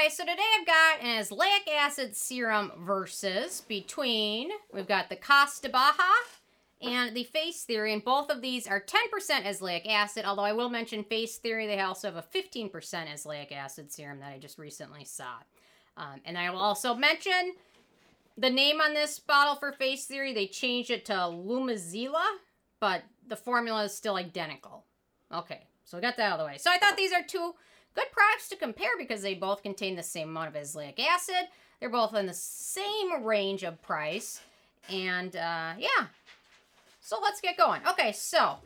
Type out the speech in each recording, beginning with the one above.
Okay, so today I've got an azelaic acid serum versus between, we've got the Cos De BAHA and the Face Theory, and both of these are 10% azelaic acid, although I will mention Face Theory, they also have a 15% azelaic acid serum that I just recently saw. Um, and I will also mention the name on this bottle for Face Theory, they changed it to Lumizila, but the formula is still identical. Okay, so we got that out of the way. So I thought these are two good products to compare because they both contain the same amount of azelaic acid. They're both in the same range of price. And uh, yeah, so let's get going. Okay, so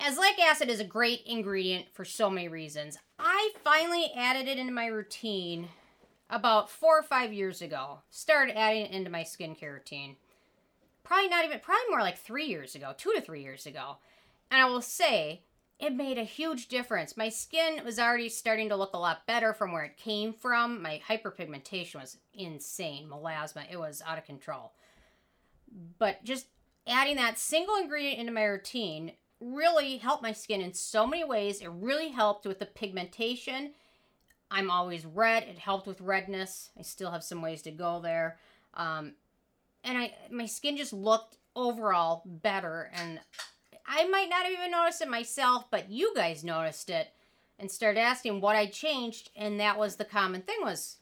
azelaic acid is a great ingredient for so many reasons. I finally added it into my routine about four or five years ago. Started adding it into my skincare routine. Probably not even, probably more like three years ago, two to three years ago. And I will say, it made a huge difference. My skin was already starting to look a lot better from where it came from. My hyperpigmentation was insane. Melasma, it was out of control. But just adding that single ingredient into my routine really helped my skin in so many ways. It really helped with the pigmentation. I'm always red. It helped with redness. I still have some ways to go there. Um, and I my skin just looked overall better and I might not have even noticed it myself, but you guys noticed it and started asking what I changed, and that was the common thing was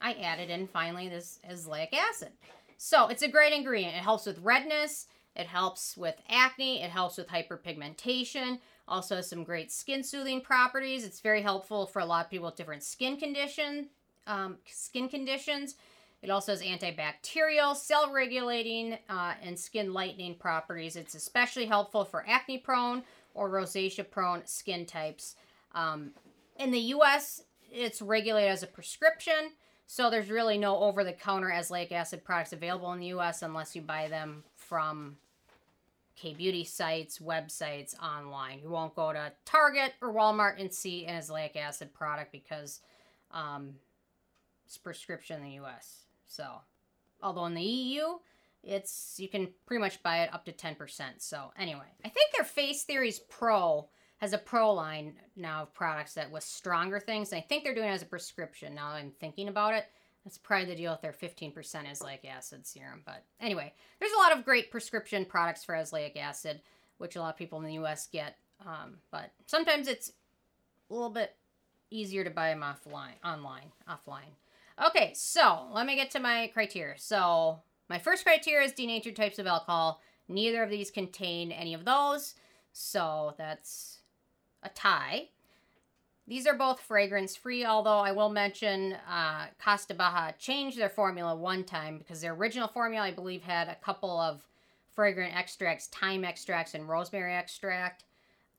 I added in finally this azelaic acid. So it's a great ingredient. It helps with redness, it helps with acne, it helps with hyperpigmentation, also has some great skin soothing properties. It's very helpful for a lot of people with different skin condition, um, skin conditions. It also has antibacterial, cell regulating, uh, and skin lightening properties. It's especially helpful for acne prone or rosacea prone skin types. Um, in the US, it's regulated as a prescription, so there's really no over the counter azelaic acid products available in the US unless you buy them from K beauty sites, websites, online. You won't go to Target or Walmart and see an azelaic acid product because um, it's prescription in the US. So, although in the EU, it's you can pretty much buy it up to 10%. So, anyway, I think their Face Theories Pro has a pro line now of products that with stronger things. I think they're doing it as a prescription now I'm thinking about it. That's probably the deal with their 15% azelaic acid serum. But anyway, there's a lot of great prescription products for azelaic acid, which a lot of people in the US get. Um, but sometimes it's a little bit easier to buy them offline, online, offline. Okay, so let me get to my criteria. So my first criteria is denatured types of alcohol. Neither of these contain any of those, so that's a tie. These are both fragrance free, although I will mention uh, Cos De BAHA changed their formula one time because their original formula, I believe, had a couple of fragrant extracts, thyme extracts, and rosemary extract,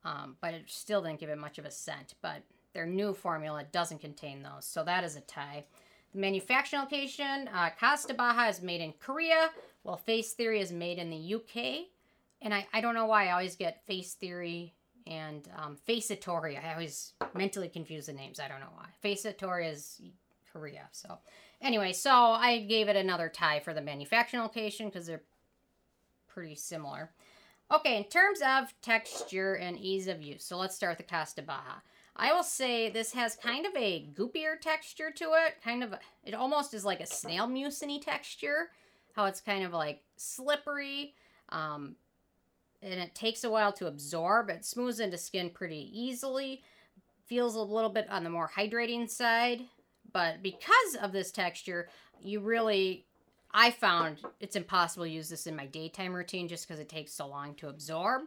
um, but it still didn't give it much of a scent. But their new formula doesn't contain those, so that is a tie. The manufacturing location, uh, Cos De BAHA is made in Korea, while Face Theory is made in the UK. And I, I don't know why I always get Face Theory and um, Facetory. I always mentally confuse the names. I don't know why. Facetory is Korea. So anyway, so I gave it another tie for the manufacturing location because they're pretty similar. Okay, in terms of texture and ease of use, so let's start with the Cos De BAHA. I will say this has kind of a goopier texture to it. Kind of, it almost is like a snail muciny texture. How it's kind of like slippery. Um, and it takes a while to absorb. It smooths into skin pretty easily. Feels a little bit on the more hydrating side. But because of this texture, you really, I found it's impossible to use this in my daytime routine just because it takes so long to absorb.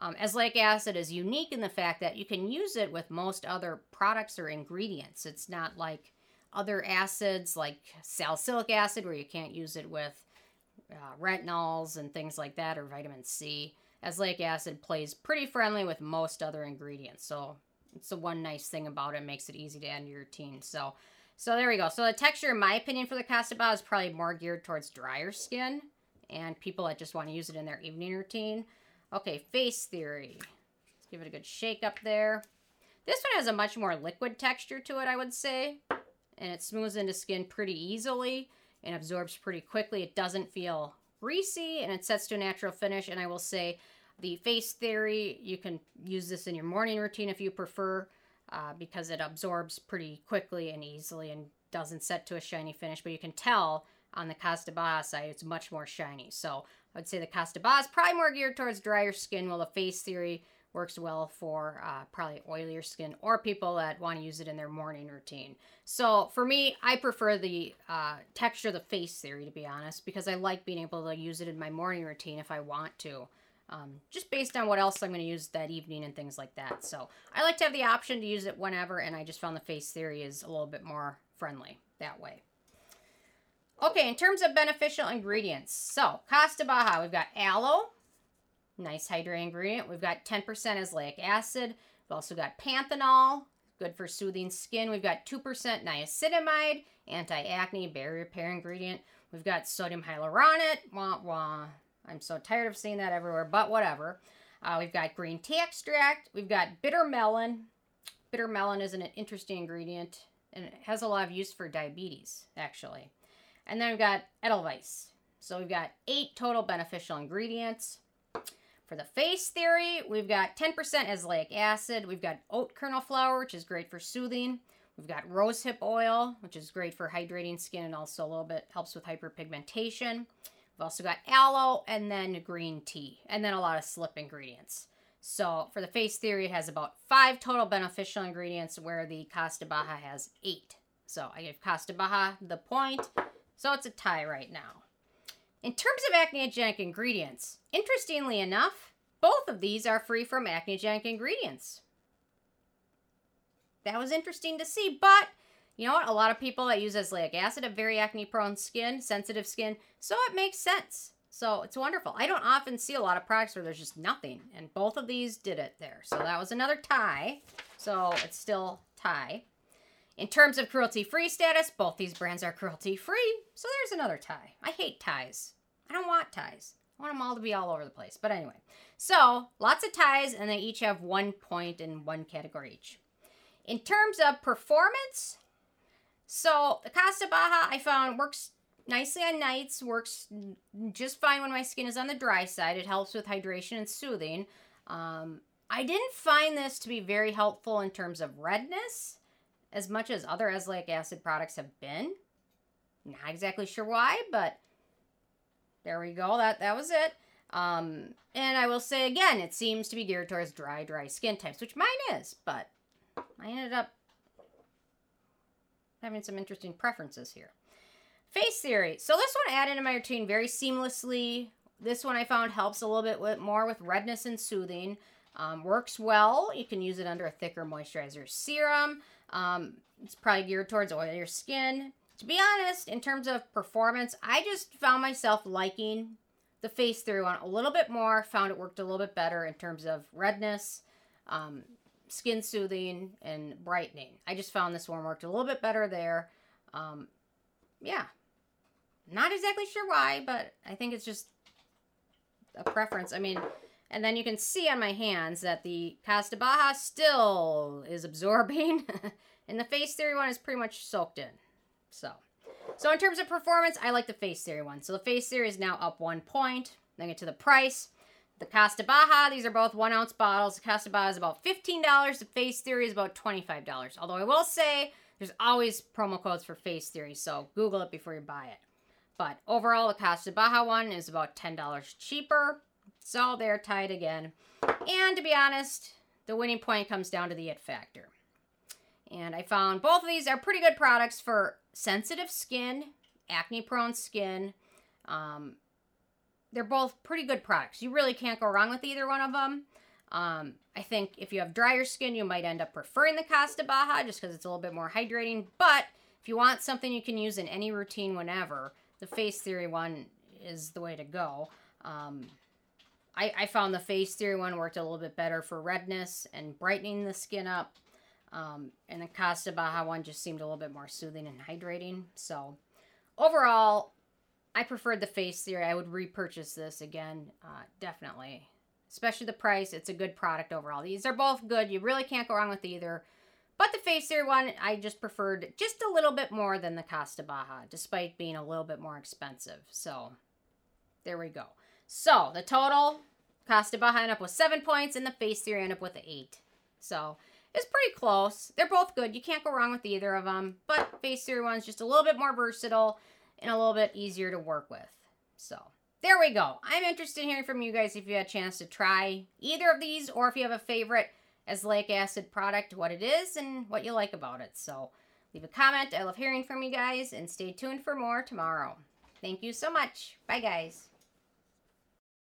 Um, azelaic acid is unique in the fact that you can use it with most other products or ingredients. It's not like other acids like salicylic acid where you can't use it with uh, retinols and things like that or vitamin C. Azelaic acid plays pretty friendly with most other ingredients. So it's the one nice thing about it. makes it easy to add to your routine. So so there we go. So the texture, in my opinion, for the Cos De BAHA is probably more geared towards drier skin and people that just want to use it in their evening routine. Okay, face theory. Let's give it a good shake up there. This one has a much more liquid texture to it, I would say. And it smooths into skin pretty easily and absorbs pretty quickly. It doesn't feel greasy and it sets to a natural finish. And I will say the face theory, you can use this in your morning routine if you prefer. uh, because it absorbs pretty quickly and easily and doesn't set to a shiny finish. But you can tell on the Costa side, it's much more shiny. So I would say the Cos De BAHA is probably more geared towards drier skin, while the Face Theory works well for uh, probably oilier skin or people that want to use it in their morning routine. So for me, I prefer the uh, texture of the Face Theory, to be honest, because I like being able to use it in my morning routine if I want to. Um, just based on what else I'm going to use that evening and things like that. So I like to have the option to use it whenever, and I just found the Face Theory is a little bit more friendly that way. Okay, in terms of beneficial ingredients, so Cos De BAHA, we've got aloe, nice hydrating ingredient. We've got 10% azelaic acid. We've also got panthenol, good for soothing skin. We've got 2% niacinamide, anti-acne, barrier repair ingredient. We've got sodium hyaluronate, wah wah. I'm so tired of seeing that everywhere, but whatever. Uh, we've got green tea extract. We've got bitter melon. Bitter melon is an interesting ingredient, and it has a lot of use for diabetes, actually. And then we've got Edelweiss. So we've got eight total beneficial ingredients. For the face theory, we've got 10% azelaic acid. We've got oat kernel flour, which is great for soothing. We've got rosehip oil, which is great for hydrating skin and also a little bit helps with hyperpigmentation. We've also got aloe and then green tea, and then a lot of slip ingredients. So for the face theory, it has about five total beneficial ingredients, where the Cos De BAHA has eight. So I give Cos De BAHA the point. So it's a tie right now. In terms of acneogenic ingredients, interestingly enough, both of these are free from acneogenic ingredients. That was interesting to see, but you know what? A lot of people that use azelaic acid have very acne prone skin, sensitive skin, so it makes sense. So it's wonderful. I don't often see a lot of products where there's just nothing, and both of these did it there. So that was another tie. So it's still tie. In terms of cruelty free status, both these brands are cruelty free, so there's another tie. I hate ties. I don't want ties. I want them all to be all over the place. But anyway, so lots of ties, and they each have one point in one category each. In terms of performance, so the Cos De BAHA I found works nicely on nights, works just fine when my skin is on the dry side. It helps with hydration and soothing. Um, I didn't find this to be very helpful in terms of redness as much as other azelaic acid products have been. Not exactly sure why, but there we go. That that was it. Um, and I will say again, it seems to be geared towards dry, dry skin types, which mine is, but I ended up having some interesting preferences here. Face theory. So this one added in my routine very seamlessly. This one I found helps a little bit with, more with redness and soothing. Um, works well. You can use it under a thicker moisturizer serum. Um, it's probably geared towards oilier skin. To be honest, in terms of performance, I just found myself liking the Face Theory one a little bit more. Found it worked a little bit better in terms of redness, um, skin soothing, and brightening. I just found this one worked a little bit better there. Um, yeah. Not exactly sure why, but I think it's just a preference. I mean, and then you can see on my hands that the Cos De BAHA still is absorbing. and the Face Theory one is pretty much soaked in. So, so in terms of performance, I like the Face Theory one. So the Face Theory is now up one point. Then get to the price. The Cos De BAHA, these are both one ounce bottles. The Cos De BAHA is about $15. The Face Theory is about $25. Although I will say there's always promo codes for Face Theory, so Google it before you buy it. But overall, the Cos De BAHA one is about $10 cheaper. So they're tied again. And to be honest, the winning point comes down to the it factor. And I found both of these are pretty good products for sensitive skin, acne prone skin. Um, they're both pretty good products. You really can't go wrong with either one of them. Um, I think if you have drier skin, you might end up preferring the Cos De BAHA just because it's a little bit more hydrating. But if you want something you can use in any routine whenever, the Face Theory one is the way to go. Um, I, I found the Face Theory one worked a little bit better for redness and brightening the skin up. Um, and the Cos De BAHA one just seemed a little bit more soothing and hydrating. So overall, I preferred the Face Theory. I would repurchase this again, uh, definitely. Especially the price. It's a good product overall. These are both good. You really can't go wrong with either. But the Face Theory one, I just preferred just a little bit more than the Cos De BAHA, despite being a little bit more expensive. So, there we go. So, the total, Cos De BAHA ended up with seven points, and the Face Theory ended up with eight. So, it's pretty close. They're both good. You can't go wrong with either of them. But Face Theory one's just a little bit more versatile and a little bit easier to work with. So there we go. I'm interested in hearing from you guys if you had a chance to try either of these or if you have a favorite azelaic acid product, what it is, and what you like about it. So leave a comment. I love hearing from you guys and stay tuned for more tomorrow. Thank you so much. Bye, guys.